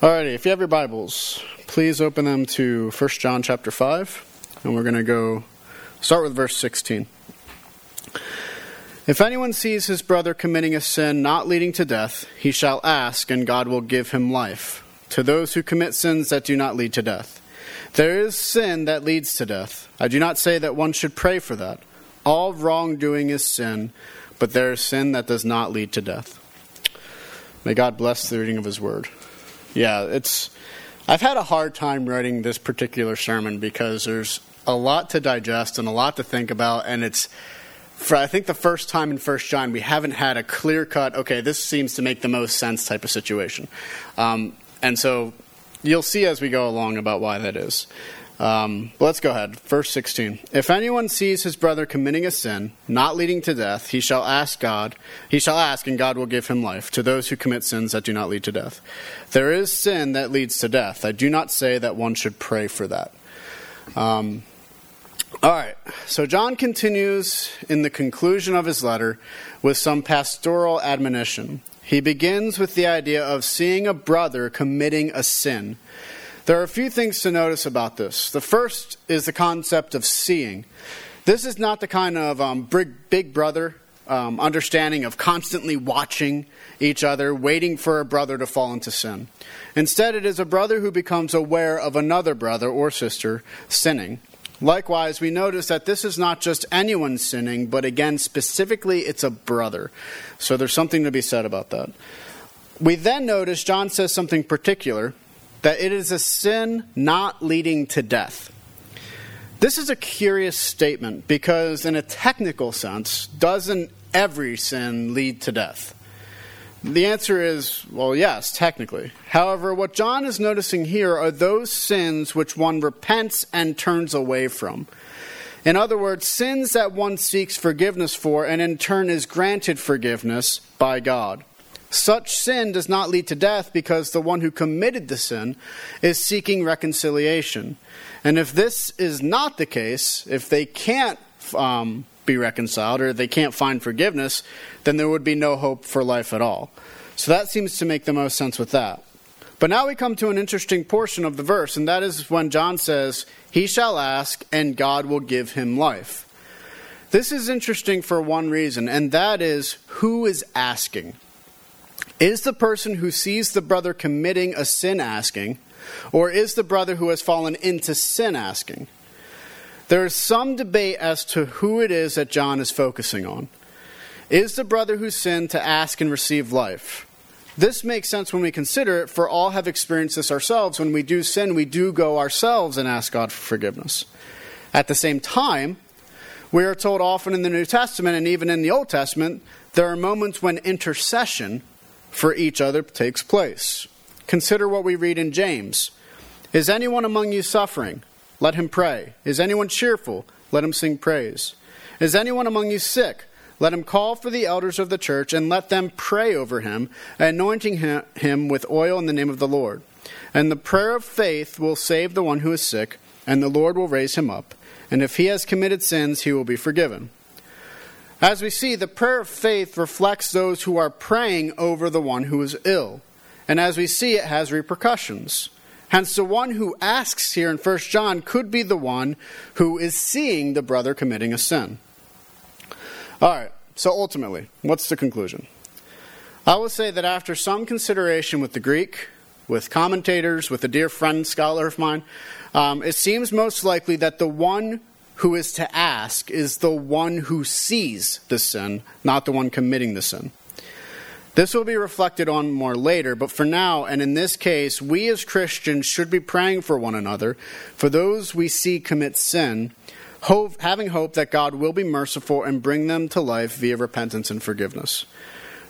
Alrighty, if you have your Bibles, please open them to 1 John chapter 5, and we're going to go start with verse 16. If anyone sees his brother committing a sin not leading to death, he shall ask, and God will give him life. To those who commit sins that do not lead to death. There is sin that leads to death. I do not say that one should pray for that. All wrongdoing is sin, but there is sin that does not lead to death. May God bless the reading of his word. Yeah, it's. I've had a hard time writing this particular sermon because there's a lot to digest and a lot to think about, and it's. For I think the first time in First John, we haven't had a clear cut. Okay, this seems to make the most sense type of situation, um, and so you'll see as we go along about why that is. Um, let's go ahead. Verse 16. If anyone sees his brother committing a sin, not leading to death, he shall ask God, he shall ask, and God will give him life to those who commit sins that do not lead to death. There is sin that leads to death. I do not say that one should pray for that. Um, all right, so John continues in the conclusion of his letter with some pastoral admonition. He begins with the idea of seeing a brother committing a sin. There are a few things to notice about this. The first is the concept of seeing. This is not the kind of um, big, big brother um, understanding of constantly watching each other, waiting for a brother to fall into sin. Instead, it is a brother who becomes aware of another brother or sister sinning. Likewise, we notice that this is not just anyone sinning, but again, specifically, it's a brother. So there's something to be said about that. We then notice John says something particular that it is a sin not leading to death. This is a curious statement because, in a technical sense, doesn't every sin lead to death? The answer is, well, yes, technically. However, what John is noticing here are those sins which one repents and turns away from. In other words, sins that one seeks forgiveness for and in turn is granted forgiveness by God. Such sin does not lead to death because the one who committed the sin is seeking reconciliation. And if this is not the case, if they can't um, be reconciled or they can't find forgiveness, then there would be no hope for life at all. So that seems to make the most sense with that. But now we come to an interesting portion of the verse, and that is when John says, He shall ask, and God will give him life. This is interesting for one reason, and that is who is asking? Is the person who sees the brother committing a sin asking, or is the brother who has fallen into sin asking? There is some debate as to who it is that John is focusing on. Is the brother who sinned to ask and receive life? This makes sense when we consider it, for all have experienced this ourselves. When we do sin, we do go ourselves and ask God for forgiveness. At the same time, we are told often in the New Testament and even in the Old Testament, there are moments when intercession for each other takes place. Consider what we read in James. Is anyone among you suffering? Let him pray. Is anyone cheerful? Let him sing praise. Is anyone among you sick? Let him call for the elders of the church and let them pray over him, anointing him with oil in the name of the Lord. And the prayer of faith will save the one who is sick, and the Lord will raise him up. And if he has committed sins, he will be forgiven. As we see, the prayer of faith reflects those who are praying over the one who is ill. And as we see, it has repercussions. Hence, the one who asks here in 1 John could be the one who is seeing the brother committing a sin. All right, so ultimately, what's the conclusion? I will say that after some consideration with the Greek, with commentators, with a dear friend scholar of mine, um, it seems most likely that the one who is to ask is the one who sees the sin, not the one committing the sin. This will be reflected on more later, but for now, and in this case, we as Christians should be praying for one another, for those we see commit sin, hope, having hope that God will be merciful and bring them to life via repentance and forgiveness.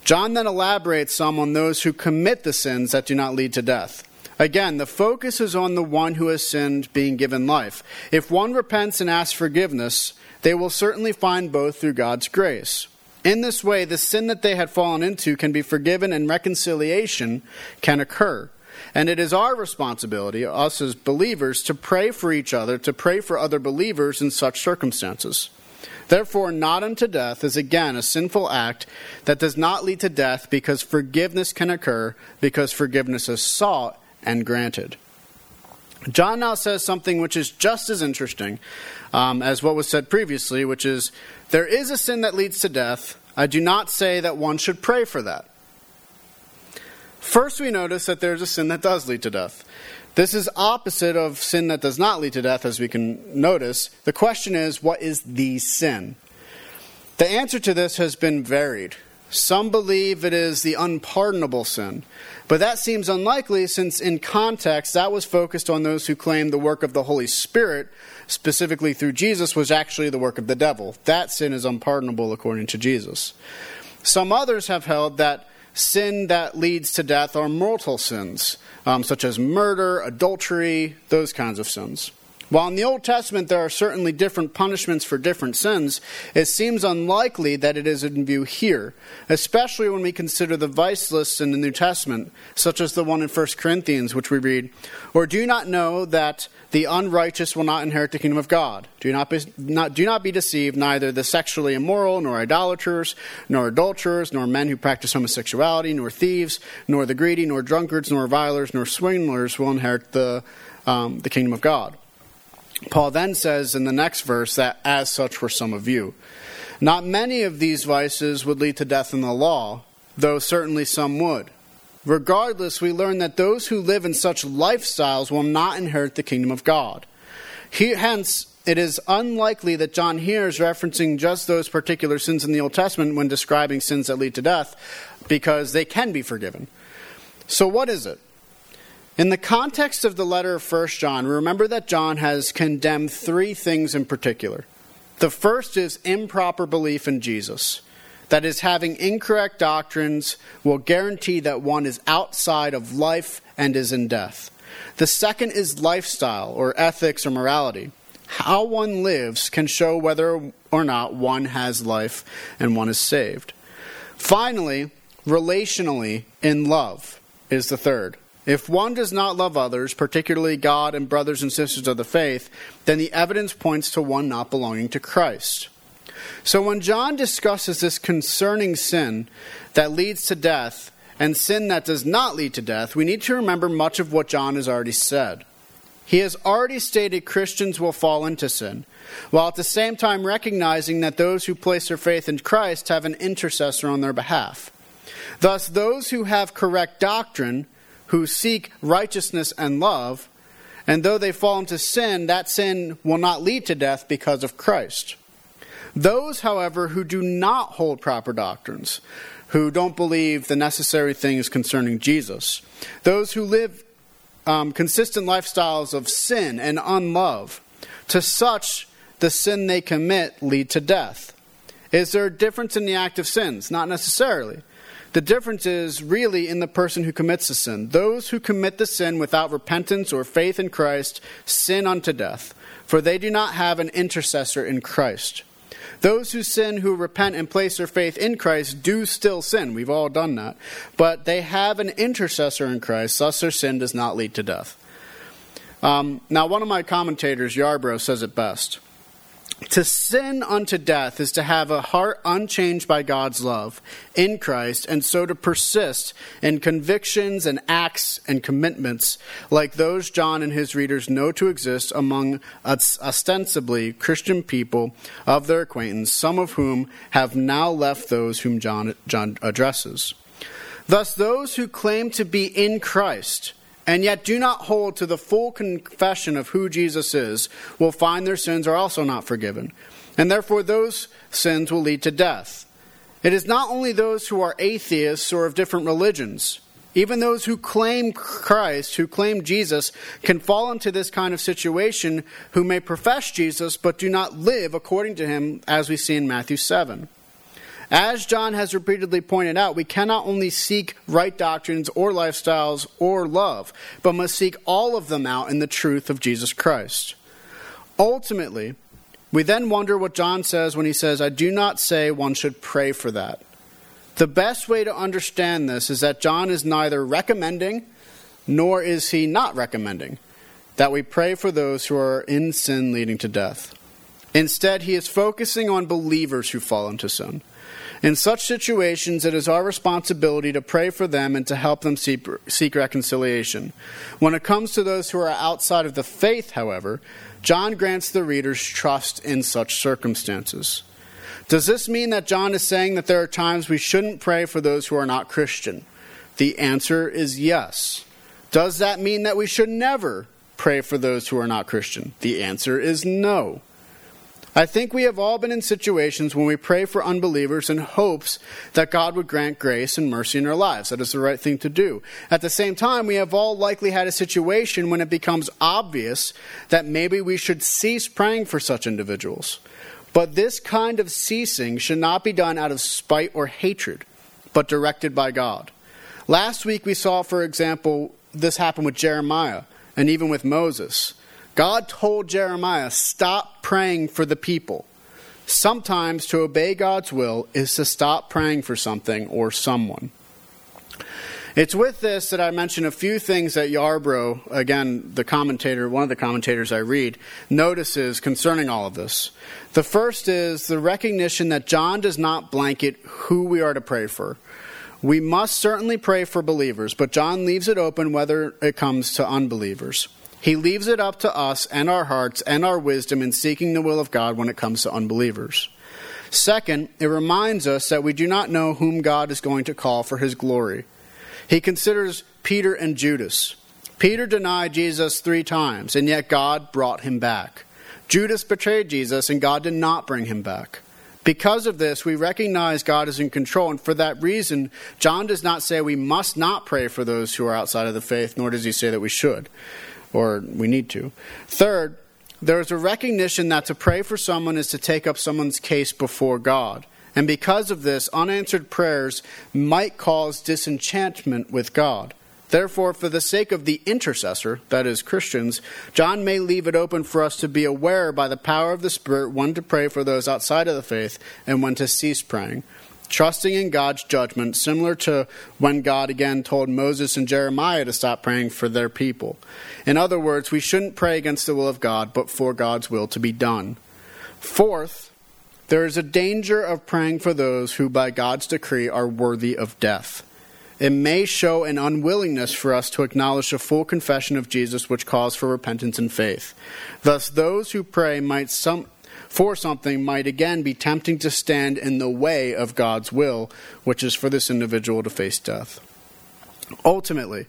John then elaborates some on those who commit the sins that do not lead to death. Again, the focus is on the one who has sinned being given life. If one repents and asks forgiveness, they will certainly find both through God's grace. In this way, the sin that they had fallen into can be forgiven and reconciliation can occur. And it is our responsibility, us as believers, to pray for each other, to pray for other believers in such circumstances. Therefore, not unto death is again a sinful act that does not lead to death because forgiveness can occur, because forgiveness is sought and granted. John now says something which is just as interesting um, as what was said previously, which is there is a sin that leads to death. I do not say that one should pray for that. First, we notice that there's a sin that does lead to death. This is opposite of sin that does not lead to death, as we can notice. The question is, what is the sin? The answer to this has been varied. Some believe it is the unpardonable sin, but that seems unlikely since, in context, that was focused on those who claimed the work of the Holy Spirit, specifically through Jesus, was actually the work of the devil. That sin is unpardonable according to Jesus. Some others have held that sin that leads to death are mortal sins, um, such as murder, adultery, those kinds of sins. While in the Old Testament there are certainly different punishments for different sins, it seems unlikely that it is in view here, especially when we consider the vice lists in the New Testament, such as the one in 1 Corinthians, which we read, Or do you not know that the unrighteous will not inherit the kingdom of God? Do not be, not, do not be deceived, neither the sexually immoral, nor idolaters, nor adulterers, nor men who practice homosexuality, nor thieves, nor the greedy, nor drunkards, nor revilers, nor swindlers will inherit the, um, the kingdom of God. Paul then says in the next verse that as such were some of you. Not many of these vices would lead to death in the law, though certainly some would. Regardless, we learn that those who live in such lifestyles will not inherit the kingdom of God. He, hence, it is unlikely that John here is referencing just those particular sins in the Old Testament when describing sins that lead to death, because they can be forgiven. So, what is it? In the context of the letter of 1 John, remember that John has condemned three things in particular. The first is improper belief in Jesus. That is, having incorrect doctrines will guarantee that one is outside of life and is in death. The second is lifestyle, or ethics or morality. How one lives can show whether or not one has life and one is saved. Finally, relationally, in love is the third. If one does not love others, particularly God and brothers and sisters of the faith, then the evidence points to one not belonging to Christ. So when John discusses this concerning sin that leads to death and sin that does not lead to death, we need to remember much of what John has already said. He has already stated Christians will fall into sin, while at the same time recognizing that those who place their faith in Christ have an intercessor on their behalf. Thus, those who have correct doctrine who seek righteousness and love, and though they fall into sin, that sin will not lead to death because of Christ. Those, however, who do not hold proper doctrines, who don't believe the necessary things concerning Jesus, those who live um, consistent lifestyles of sin and unlove, to such the sin they commit lead to death. Is there a difference in the act of sins? Not necessarily. The difference is really in the person who commits the sin. Those who commit the sin without repentance or faith in Christ sin unto death, for they do not have an intercessor in Christ. Those who sin, who repent and place their faith in Christ, do still sin. We've all done that. But they have an intercessor in Christ, thus their sin does not lead to death. Um, now, one of my commentators, Yarbrough, says it best. To sin unto death is to have a heart unchanged by God's love in Christ, and so to persist in convictions and acts and commitments like those John and his readers know to exist among ostensibly Christian people of their acquaintance, some of whom have now left those whom John, John addresses. Thus, those who claim to be in Christ and yet do not hold to the full confession of who Jesus is, will find their sins are also not forgiven. And therefore, those sins will lead to death. It is not only those who are atheists or of different religions. Even those who claim Christ, who claim Jesus, can fall into this kind of situation who may profess Jesus but do not live according to him, as we see in Matthew 7. As John has repeatedly pointed out, we cannot only seek right doctrines or lifestyles or love, but must seek all of them out in the truth of Jesus Christ. Ultimately, we then wonder what John says when he says, I do not say one should pray for that. The best way to understand this is that John is neither recommending nor is he not recommending that we pray for those who are in sin leading to death. Instead, he is focusing on believers who fall into sin. In such situations, it is our responsibility to pray for them and to help them seek, seek, reconciliation. When it comes to those who are outside of the faith, however, John grants the readers trust in such circumstances. Does this mean that John is saying that there are times we shouldn't pray for those who are not Christian? The answer is yes. Does that mean that we should never pray for those who are not Christian? The answer is no. I think we have all been in situations when we pray for unbelievers in hopes that God would grant grace and mercy in our lives. That is the right thing to do. At the same time, we have all likely had a situation when it becomes obvious that maybe we should cease praying for such individuals. But this kind of ceasing should not be done out of spite or hatred, but directed by God. Last week we saw, for example, this happen with Jeremiah and even with Moses. God told Jeremiah, stop praying for the people. Sometimes to obey God's will is to stop praying for something or someone. It's with this that I mention a few things that Yarbrough, again, the commentator, one of the commentators I read, notices concerning all of this. The first is the recognition that John does not blanket who we are to pray for. We must certainly pray for believers, but John leaves it open whether it comes to unbelievers. He leaves it up to us and our hearts and our wisdom in seeking the will of God when it comes to unbelievers. Second, it reminds us that we do not know whom God is going to call for his glory. He considers Peter and Judas. Peter denied Jesus three times, and yet God brought him back. Judas betrayed Jesus, and God did not bring him back. Because of this, we recognize God is in control, and for that reason, John does not say we must not pray for those who are outside of the faith, nor does he say that we should or we need to. Third, there is a recognition that to pray for someone is to take up someone's case before God. And because of this, unanswered prayers might cause disenchantment with God. Therefore, for the sake of the intercessor, that is, Christians, John may leave it open for us to be aware by the power of the Spirit when to pray for those outside of the faith and when to cease praying trusting in God's judgment, similar to when God again told Moses and Jeremiah to stop praying for their people. In other words, we shouldn't pray against the will of God, but for God's will to be done. Fourth, there is a danger of praying for those who, by God's decree, are worthy of death. It may show an unwillingness for us to acknowledge the full confession of Jesus, which calls for repentance and faith. Thus, those who pray might some, for something might again be tempting to stand in the way of God's will, which is for this individual to face death. Ultimately,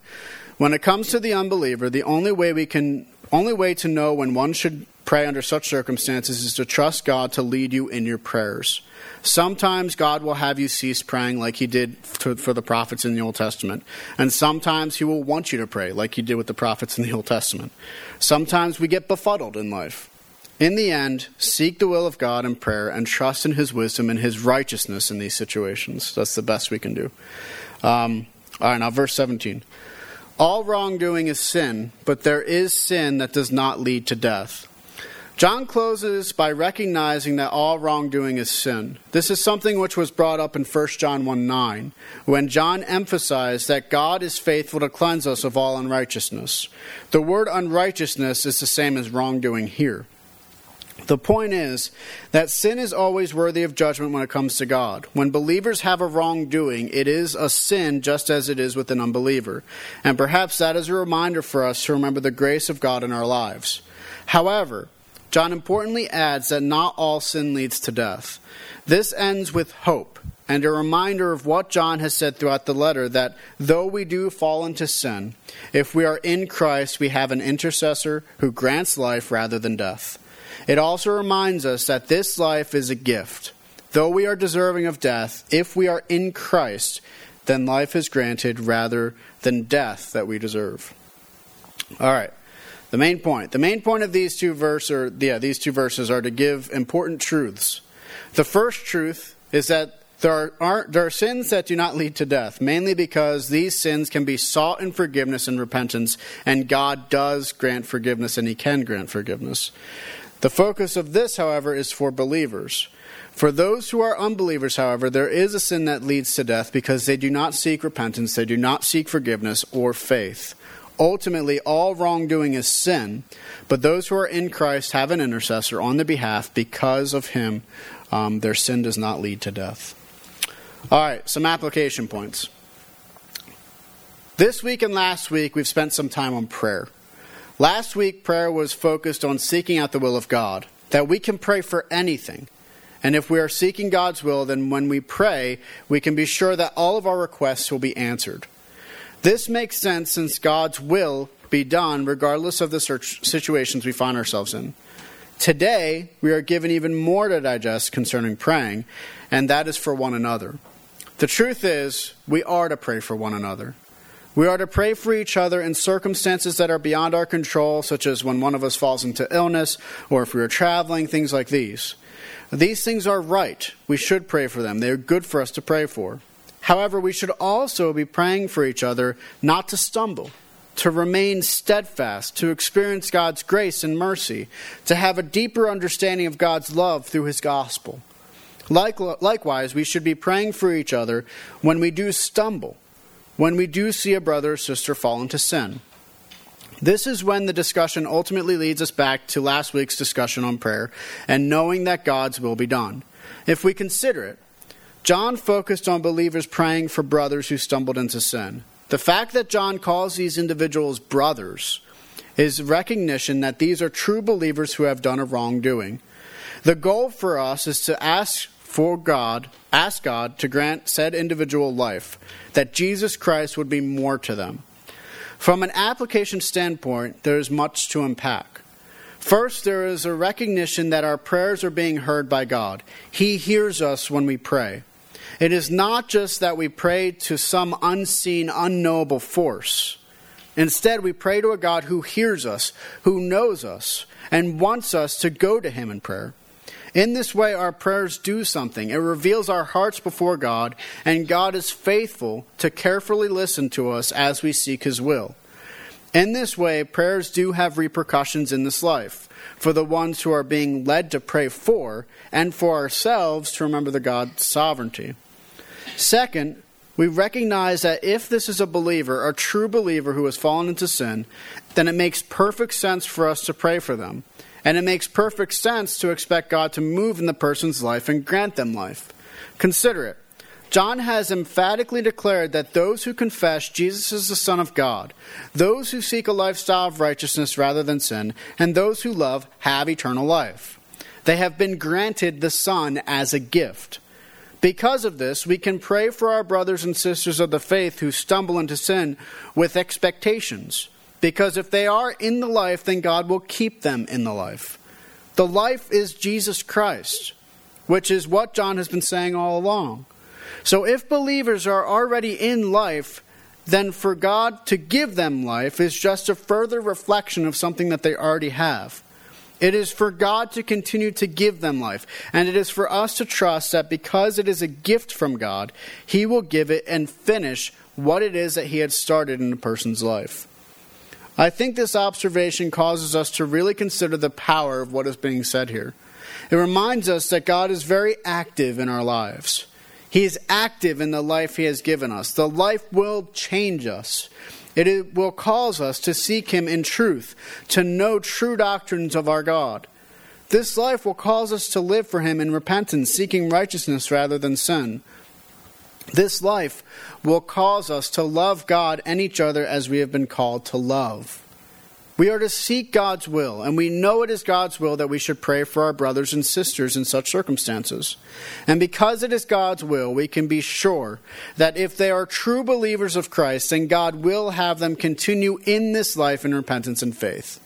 when it comes to the unbeliever, the only way we can only way to know when one should pray under such circumstances is to trust God to lead you in your prayers. Sometimes God will have you cease praying like he did for the prophets in the Old Testament. And sometimes he will want you to pray like he did with the prophets in the Old Testament. Sometimes we get befuddled in life. In the end, seek the will of God in prayer and trust in His wisdom and His righteousness in these situations. That's the best we can do. Um, all right, now verse 17. All wrongdoing is sin, but there is sin that does not lead to death. John closes by recognizing that all wrongdoing is sin. This is something which was brought up in 1 John 1 9, when John emphasized that God is faithful to cleanse us of all unrighteousness. The word unrighteousness is the same as wrongdoing here. The point is that sin is always worthy of judgment when it comes to God. When believers have a wrongdoing, it is a sin just as it is with an unbeliever. And perhaps that is a reminder for us to remember the grace of God in our lives. However, John importantly adds that not all sin leads to death. This ends with hope and a reminder of what John has said throughout the letter that though we do fall into sin, if we are in Christ, we have an intercessor who grants life rather than death. It also reminds us that this life is a gift. Though we are deserving of death, if we are in Christ, then life is granted rather than death that we deserve. All right. The main point. The main point of these two verses are yeah, these two verses are to give important truths. The first truth is that there are, there are sins that do not lead to death, mainly because these sins can be sought in forgiveness and repentance, and God does grant forgiveness and He can grant forgiveness. The focus of this, however, is for believers. For those who are unbelievers, however, there is a sin that leads to death because they do not seek repentance, they do not seek forgiveness or faith. Ultimately, all wrongdoing is sin, but those who are in Christ have an intercessor on their behalf because of him. Um, their sin does not lead to death. All right, some application points. This week and last week, we've spent some time on prayer. Last week, prayer was focused on seeking out the will of God, that we can pray for anything. And if we are seeking God's will, then when we pray, we can be sure that all of our requests will be answered. This makes sense since God's will be done regardless of the situations we find ourselves in. Today, we are given even more to digest concerning praying, and that is for one another. The truth is, we are to pray for one another. We are to pray for each other in circumstances that are beyond our control, such as when one of us falls into illness or if we are traveling, things like these. These things are right. We should pray for them. They are good for us to pray for. However, we should also be praying for each other not to stumble, to remain steadfast, to experience God's grace and mercy, to have a deeper understanding of God's love through His gospel. Likewise, we should be praying for each other when we do stumble when we do see a brother or sister fall into sin. This is when the discussion ultimately leads us back to last week's discussion on prayer and knowing that God's will be done. If we consider it, John focused on believers praying for brothers who stumbled into sin. The fact that John calls these individuals brothers is recognition that these are true believers who have done a wrongdoing. The goal for us is to ask for God, ask God to grant said individual life, that Jesus Christ would be more to them. From an application standpoint, there is much to unpack. First, there is a recognition that our prayers are being heard by God. He hears us when we pray. It is not just that we pray to some unseen, unknowable force. Instead, we pray to a God who hears us, who knows us, and wants us to go to Him in prayer. In this way, our prayers do something. It reveals our hearts before God, and God is faithful to carefully listen to us as we seek His will. In this way, prayers do have repercussions in this life for the ones who are being led to pray for, and for ourselves to remember the God's sovereignty. Second, we recognize that if this is a believer, a true believer who has fallen into sin, then it makes perfect sense for us to pray for them. And it makes perfect sense to expect God to move in the person's life and grant them life. Consider it. John has emphatically declared that those who confess Jesus is the Son of God, those who seek a lifestyle of righteousness rather than sin, and those who love have eternal life. They have been granted the Son as a gift. Because of this, we can pray for our brothers and sisters of the faith who stumble into sin with expectations. Because if they are in the life, then God will keep them in the life. The life is Jesus Christ, which is what John has been saying all along. So if believers are already in life, then for God to give them life is just a further reflection of something that they already have. It is for God to continue to give them life, and it is for us to trust that because it is a gift from God, He will give it and finish what it is that He had started in a person's life. I think this observation causes us to really consider the power of what is being said here. It reminds us that God is very active in our lives. He is active in the life He has given us. The life will change us. It will cause us to seek Him in truth, to know true doctrines of our God. This life will cause us to live for Him in repentance, seeking righteousness rather than sin. This life will cause us to love God and each other as we have been called to love. We are to seek God's will, and we know it is God's will that we should pray for our brothers and sisters in such circumstances. And because it is God's will, we can be sure that if they are true believers of Christ, then God will have them continue in this life in repentance and faith.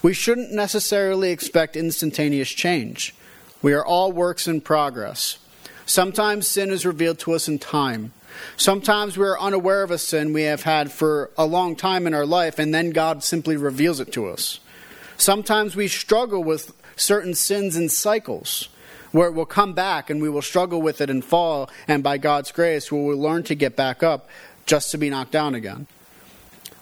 We shouldn't necessarily expect instantaneous change. We are all works in progress. Sometimes sin is revealed to us in time. Sometimes we are unaware of a sin we have had for a long time in our life, and then God simply reveals it to us. Sometimes we struggle with certain sins in cycles where it will come back and we will struggle with it and fall, and by God's grace, we will learn to get back up just to be knocked down again.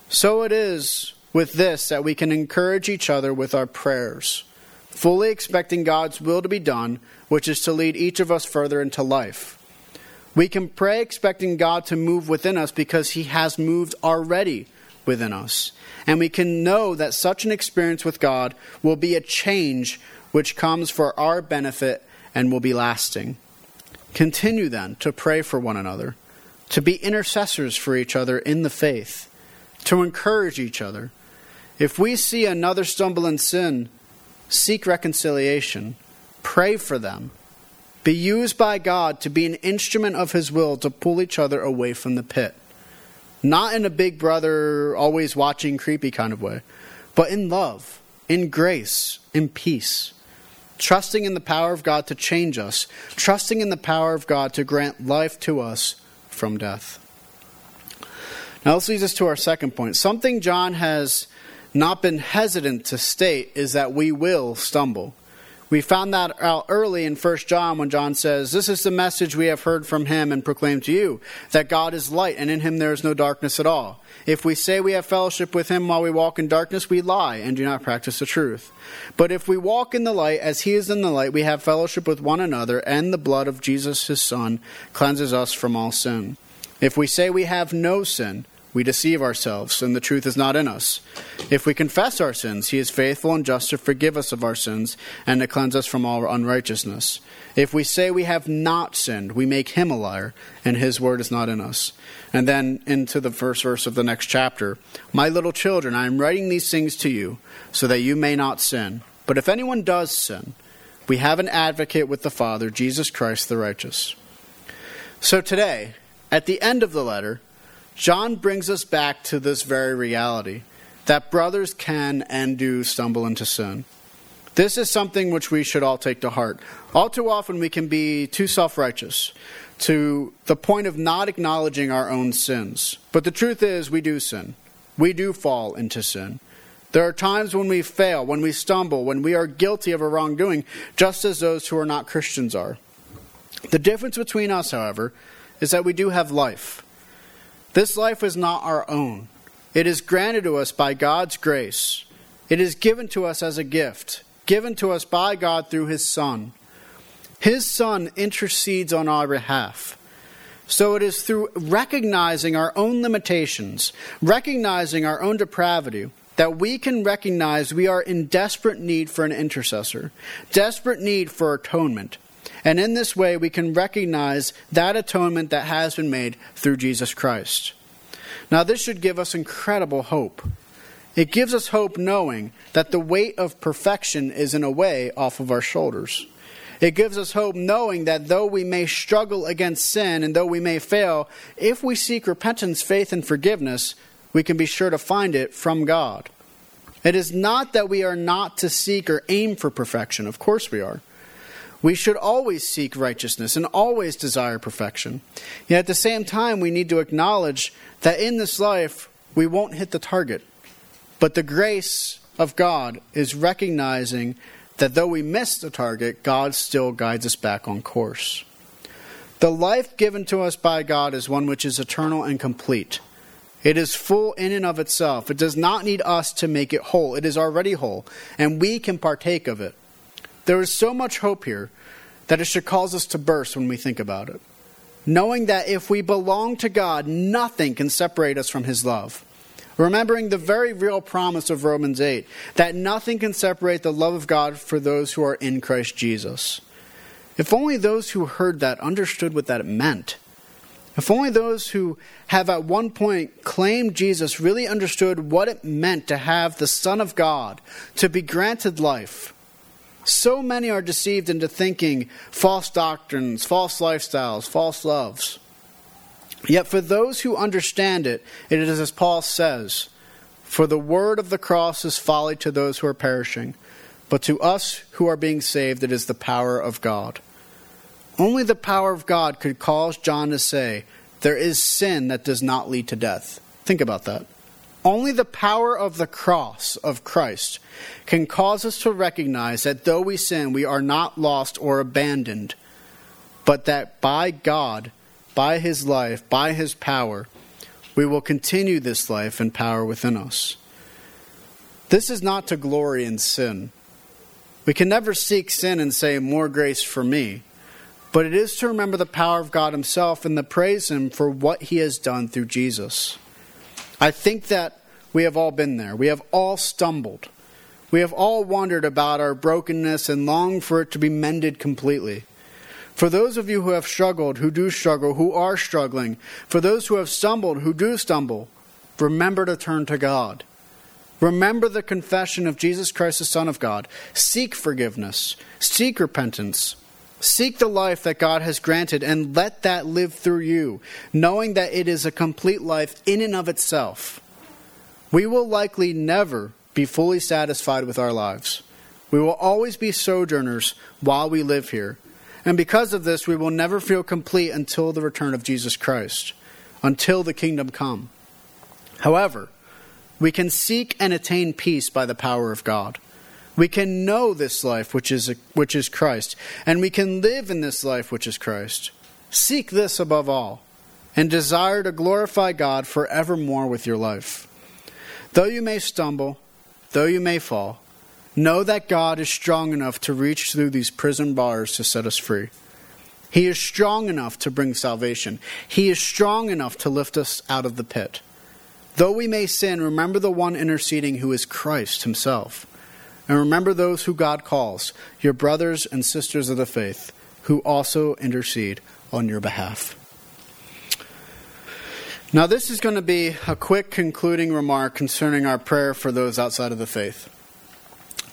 So it is with this that we can encourage each other with our prayers, fully expecting God's will to be done which is to lead each of us further into life. We can pray expecting God to move within us because He has moved already within us. And we can know that such an experience with God will be a change which comes for our benefit and will be lasting. Continue then to pray for one another, to be intercessors for each other in the faith, to encourage each other. If we see another stumble in sin, seek reconciliation, pray for them. Be used by God to be an instrument of His will to pull each other away from the pit. Not in a big brother, always watching, creepy kind of way, but in love, in grace, in peace trusting in the power of God to change us, trusting in the power of God to grant life to us from death. Now, this leads us to our second point. Something John has not been hesitant to state is that we will stumble. We found that out early in 1 John when John says, This is the message we have heard from him and proclaimed to you, that God is light, and in him there is no darkness at all. If we say we have fellowship with him while we walk in darkness, we lie and do not practice the truth. But if we walk in the light as he is in the light, we have fellowship with one another, and the blood of Jesus his Son cleanses us from all sin. If we say we have no sin, we deceive ourselves, and the truth is not in us. If we confess our sins, he is faithful and just to forgive us of our sins and to cleanse us from all unrighteousness. If we say we have not sinned, we make him a liar, and his word is not in us. And then into the first verse of the next chapter My little children, I am writing these things to you, so that you may not sin. But if anyone does sin, we have an advocate with the Father, Jesus Christ the righteous. So today, at the end of the letter, John brings us back to this very reality that brothers can and do stumble into sin. This is something which we should all take to heart. All too often, we can be too self righteous to the point of not acknowledging our own sins. But the truth is, we do sin. We do fall into sin. There are times when we fail, when we stumble, when we are guilty of a wrongdoing, just as those who are not Christians are. The difference between us, however, is that we do have life. This life is not our own. It is granted to us by God's grace. It is given to us as a gift given to us by God through His Son. His Son intercedes on our behalf. So it is through recognizing our own limitations, recognizing our own depravity, that we can recognize we are in desperate need for an intercessor, desperate need for atonement. And in this way, we can recognize that atonement that has been made through Jesus Christ. Now, this should give us incredible hope. It gives us hope knowing that the weight of perfection is in a way off of our shoulders. It gives us hope knowing that though we may struggle against sin and though we may fail, if we seek repentance, faith, and forgiveness, we can be sure to find it from God. It is not that we are not to seek or aim for perfection. Of course we are. We should always seek righteousness and always desire perfection. Yet at the same time, we need to acknowledge that in this life, we won't hit the target. But the grace of God is recognizing that though we miss the target, God still guides us back on course. The life given to us by God is one which is eternal and complete. It is full in and of itself. It does not need us to make it whole. It is already whole, and we can partake of it. There is so much hope here that it should cause us to burst when we think about it. Knowing that if we belong to God, nothing can separate us from His love remembering the very real promise of Romans 8 that nothing can separate the love of God for those who are in Christ Jesus. If only those who heard that understood what that meant. If only those who have at one point claimed Jesus really understood what it meant to have the Son of God, to be granted life. So many are deceived into thinking false doctrines, false lifestyles, false loves. Yet for those who understand it, it is as Paul says For the word of the cross is folly to those who are perishing, but to us who are being saved, it is the power of God. Only the power of God could cause John to say, There is sin that does not lead to death. Think about that. Only the power of the cross of Christ can cause us to recognize that though we sin, we are not lost or abandoned, but that by God by his life, by his power, we will continue this life and power within us. This is not to glory in sin. We can never seek sin and say, More grace for me. But it is to remember the power of God Himself and to praise Him for what He has done through Jesus. I think that we have all been there. We have all stumbled. We have all wondered about our brokenness and longed for it to be mended completely. For those of you who have struggled, who do struggle, who are struggling, for those who have stumbled, who do stumble, remember to turn to God. Remember the confession of Jesus Christ, the Son of God. Seek forgiveness, seek repentance, seek the life that God has granted, and let that live through you, knowing that it is a complete life in and of itself. We will likely never be fully satisfied with our lives. We will always be sojourners while we live here. And because of this, we will never feel complete until the return of Jesus Christ, until the kingdom come. However, we can seek and attain peace by the power of God. We can know this life which is, which is Christ, and we can live in this life which is Christ. Seek this above all, and desire to glorify God forevermore with your life. Though you may stumble, though you may fall, know that God is strong enough to reach through these prison bars to set us free. He is strong enough to bring salvation. He is strong enough to lift us out of the pit. Though we may sin, remember the one interceding who is Christ himself. And remember those who God calls, your brothers and sisters of the faith, who also intercede on your behalf. Now, this is going to be a quick concluding remark concerning our prayer for those outside of the faith.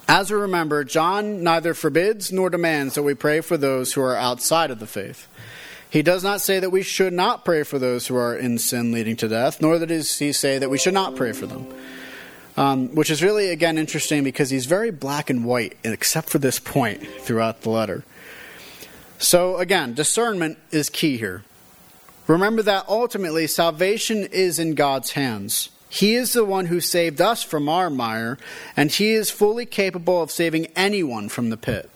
As we remember, John neither forbids nor demands that we pray for those who are outside of the faith. He does not say that we should not pray for those who are in sin leading to death, nor does he say that we should not pray for them. Um, which is really, again, interesting because he's very black and white, except for this point throughout the letter. So, again, discernment is key here. Remember that ultimately salvation is in God's hands. He is the one who saved us from our mire, and He is fully capable of saving anyone from the pit.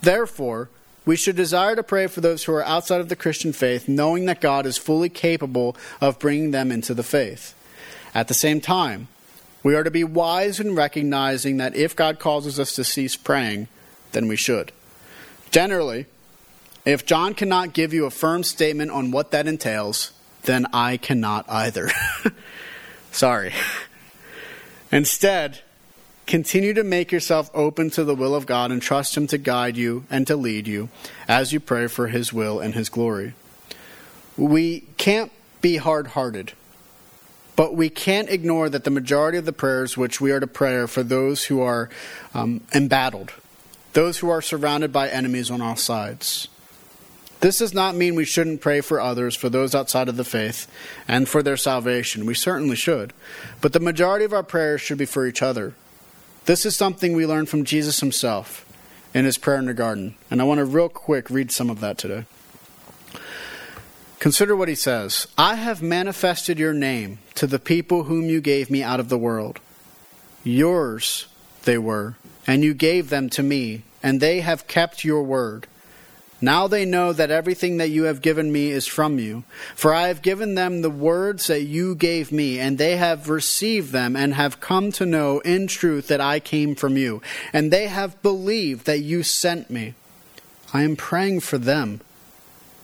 Therefore, we should desire to pray for those who are outside of the Christian faith, knowing that God is fully capable of bringing them into the faith. At the same time, we are to be wise in recognizing that if God causes us to cease praying, then we should. Generally, if John cannot give you a firm statement on what that entails, then I cannot either. Sorry. Instead, Continue to make yourself open to the will of God and trust Him to guide you and to lead you as you pray for His will and His glory. We can't be hard hearted, but we can't ignore that the majority of the prayers which we are to pray are for those who are um, embattled, those who are surrounded by enemies on all sides. This does not mean we shouldn't pray for others, for those outside of the faith, and for their salvation. We certainly should. But the majority of our prayers should be for each other this is something we learned from Jesus himself in his prayer in the garden. And I want to real quick read some of that today. Consider what he says I have manifested your name to the people whom you gave me out of the world. Yours they were, and you gave them to me, and they have kept your word. Now they know that everything that you have given me is from you. For I have given them the words that you gave me, and they have received them and have come to know in truth that I came from you. And they have believed that you sent me. I am praying for them.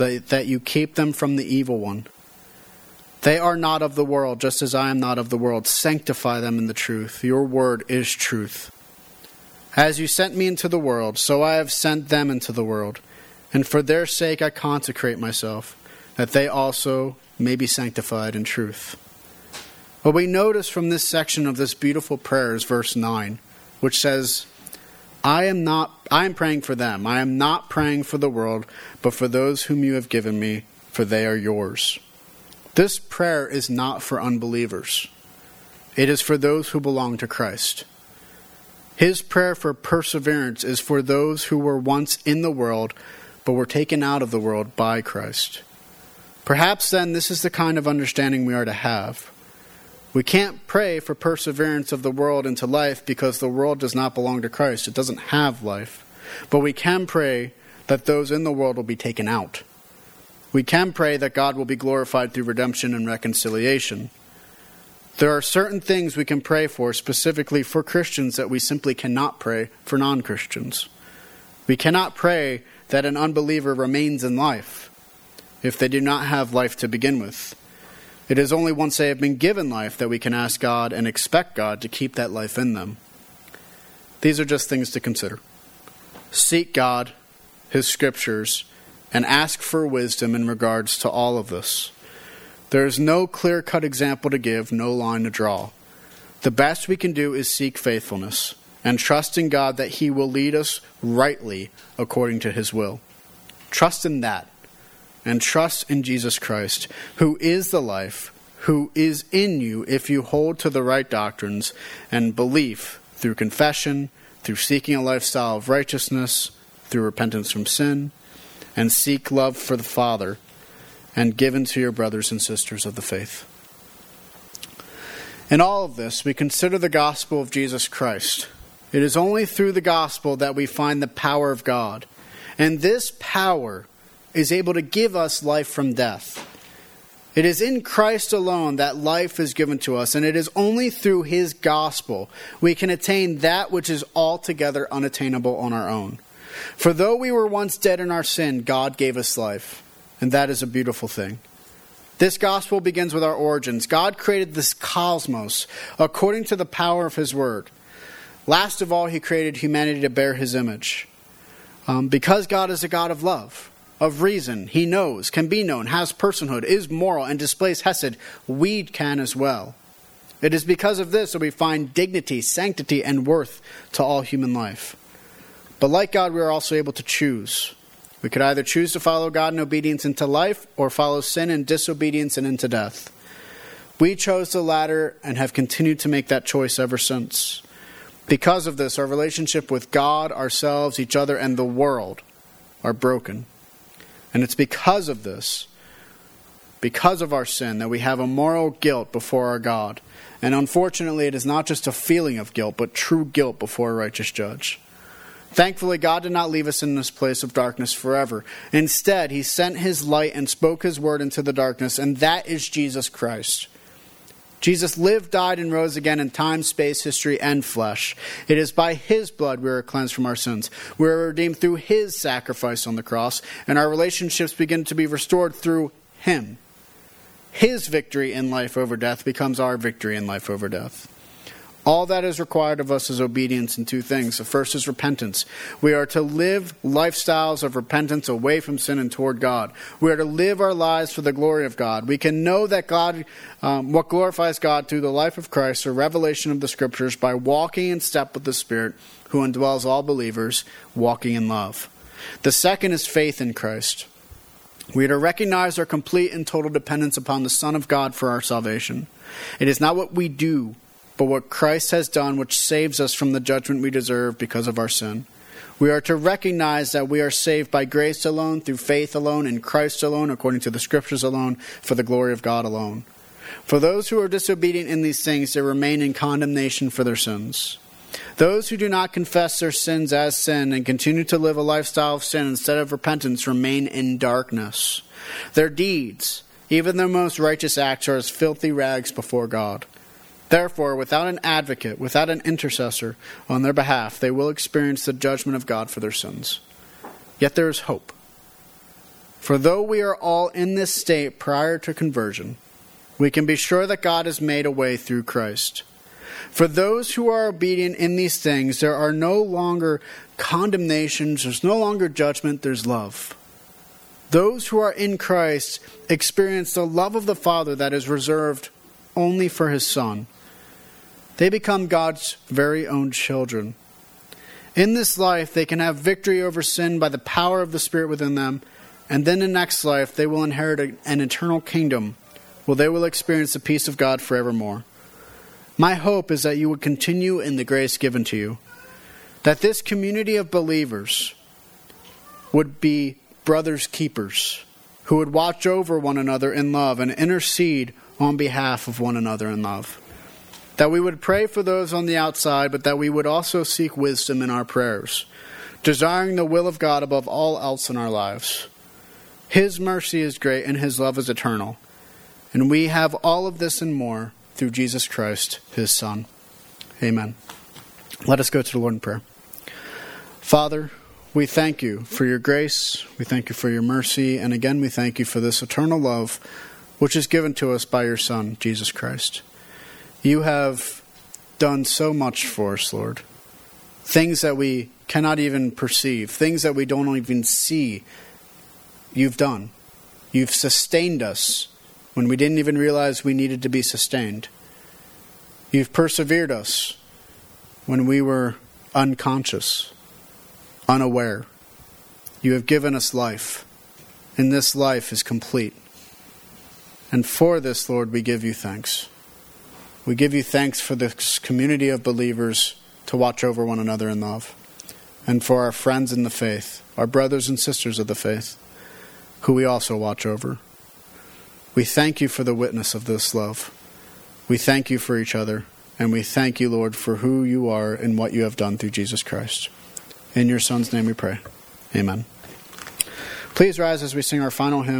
that you keep them from the evil one. They are not of the world, just as I am not of the world. Sanctify them in the truth. Your word is truth. As you sent me into the world, so I have sent them into the world. And for their sake I consecrate myself, that they also may be sanctified in truth. What we notice from this section of this beautiful prayer is verse 9, which says, I am not I am praying for them. I am not praying for the world, but for those whom you have given me, for they are yours. This prayer is not for unbelievers, it is for those who belong to Christ. His prayer for perseverance is for those who were once in the world but were taken out of the world by Christ. Perhaps then this is the kind of understanding we are to have. We can't pray for perseverance of the world into life because the world does not belong to Christ. It doesn't have life. But we can pray that those in the world will be taken out. We can pray that God will be glorified through redemption and reconciliation. There are certain things we can pray for specifically for Christians that we simply cannot pray for non Christians. We cannot pray that an unbeliever remains in life if they do not have life to begin with. It is only once they have been given life that we can ask God and expect God to keep that life in them. These are just things to consider. Seek God, His Scriptures, and ask for wisdom in regards to all of this. There is no clear cut example to give, no line to draw. The best we can do is seek faithfulness and trust in God that He will lead us rightly according to His will. Trust in that, and trust in Jesus Christ, who is the life, who is in you if you hold to the right doctrines and belief through confession, through seeking a lifestyle of righteousness, through repentance from sin, and seek love for the Father and given to your brothers and sisters of the faith. In all of this, we consider the gospel of Jesus Christ. It is only through the gospel that we find the power of God. And this power is able to give us life from death. It is in Christ alone that life is given to us, and it is only through his gospel we can attain that which is altogether unattainable on our own. For though we were once dead in our sin, God gave us life. And that is a beautiful thing. This gospel begins with our origins. God created this cosmos according to the power of His word. Last of all, He created humanity to bear His image. Um, because God is a God of love, of reason, He knows, can be known, has personhood, is moral, and displays Hesed, we can as well. It is because of this that we find dignity, sanctity, and worth to all human life. But like God, we are also able to choose. We could either choose to follow God in obedience into life or follow sin and disobedience and into death. We chose the latter and have continued to make that choice ever since. Because of this, our relationship with God, ourselves, each other, and the world are broken. And it's because of this, because of our sin, that we have a moral guilt before our God. And unfortunately, it is not just a feeling of guilt, but true guilt before a righteous judge. Thankfully, God did not leave us in this place of darkness forever. Instead, He sent His light and spoke His word into the darkness, and that is Jesus Christ. Jesus lived, died, and rose again in time, space, history, and flesh. It is by His blood we are cleansed from our sins. We are redeemed through His sacrifice on the cross, and our relationships begin to be restored through Him. His victory in life over death becomes our victory in life over death. All that is required of us is obedience in two things. The first is repentance. We are to live lifestyles of repentance away from sin and toward God. We are to live our lives for the glory of God. We can know that God, um, what glorifies God through the life of Christ, or revelation of the Scriptures, by walking in step with the Spirit, who indwells all believers, walking in love. The second is faith in Christ. We are to recognize our complete and total dependence upon the Son of God for our salvation. It is not what we do but what Christ has done, which saves us from the judgment we deserve because of our sin. We are to recognize that we are saved by grace alone, through faith alone, in Christ alone, according to the Scriptures alone, for the glory of God alone. For those who are disobedient in these things, they remain in condemnation for their sins. Those who do not confess their sins as sin and continue to live a lifestyle of sin instead of repentance remain in darkness. Their deeds, even their most righteous acts, are as filthy rags before God. Therefore, without an advocate, without an intercessor on their behalf, they will experience the judgment of God for their sins. Yet there is hope. For though we are all in this state prior to conversion, we can be sure that God has made a way through Christ. For those who are obedient in these things, there are no longer condemnations, there's no longer judgment, there's love. Those who are in Christ experience the love of the Father that is reserved only for his Son. They become God's very own children. In this life, they can have victory over sin by the power of the Spirit within them, and then in the next life, they will inherit an eternal kingdom where they will experience the peace of God forevermore. My hope is that you would continue in the grace given to you, that this community of believers would be brothers' keepers who would watch over one another in love and intercede on behalf of one another in love. That we would pray for those on the outside, but that we would also seek wisdom in our prayers, desiring the will of God above all else in our lives. His mercy is great and His love is eternal. And we have all of this and more through Jesus Christ, his Son. Amen. Let us go to the Lord in prayer. Father, we thank you for your grace. We thank you for your mercy. And again, we thank you for this eternal love which is given to us by your Son, Jesus Christ. You have done so much for us, Lord. Things that we cannot even perceive, things that we don't even see, you've done. You've sustained us when we didn't even realize we needed to be sustained. You've persevered us when we were unconscious, unaware. You have given us life, and this life is complete. And for this, Lord, we give you thanks. We give you thanks for this community of believers to watch over one another in love, and for our friends in the faith, our brothers and sisters of the faith, who we also watch over. We thank you for the witness of this love. We thank you for each other, and we thank you, Lord, for who you are and what you have done through Jesus Christ. In your Son's name we pray. Amen. Please rise as we sing our final hymn.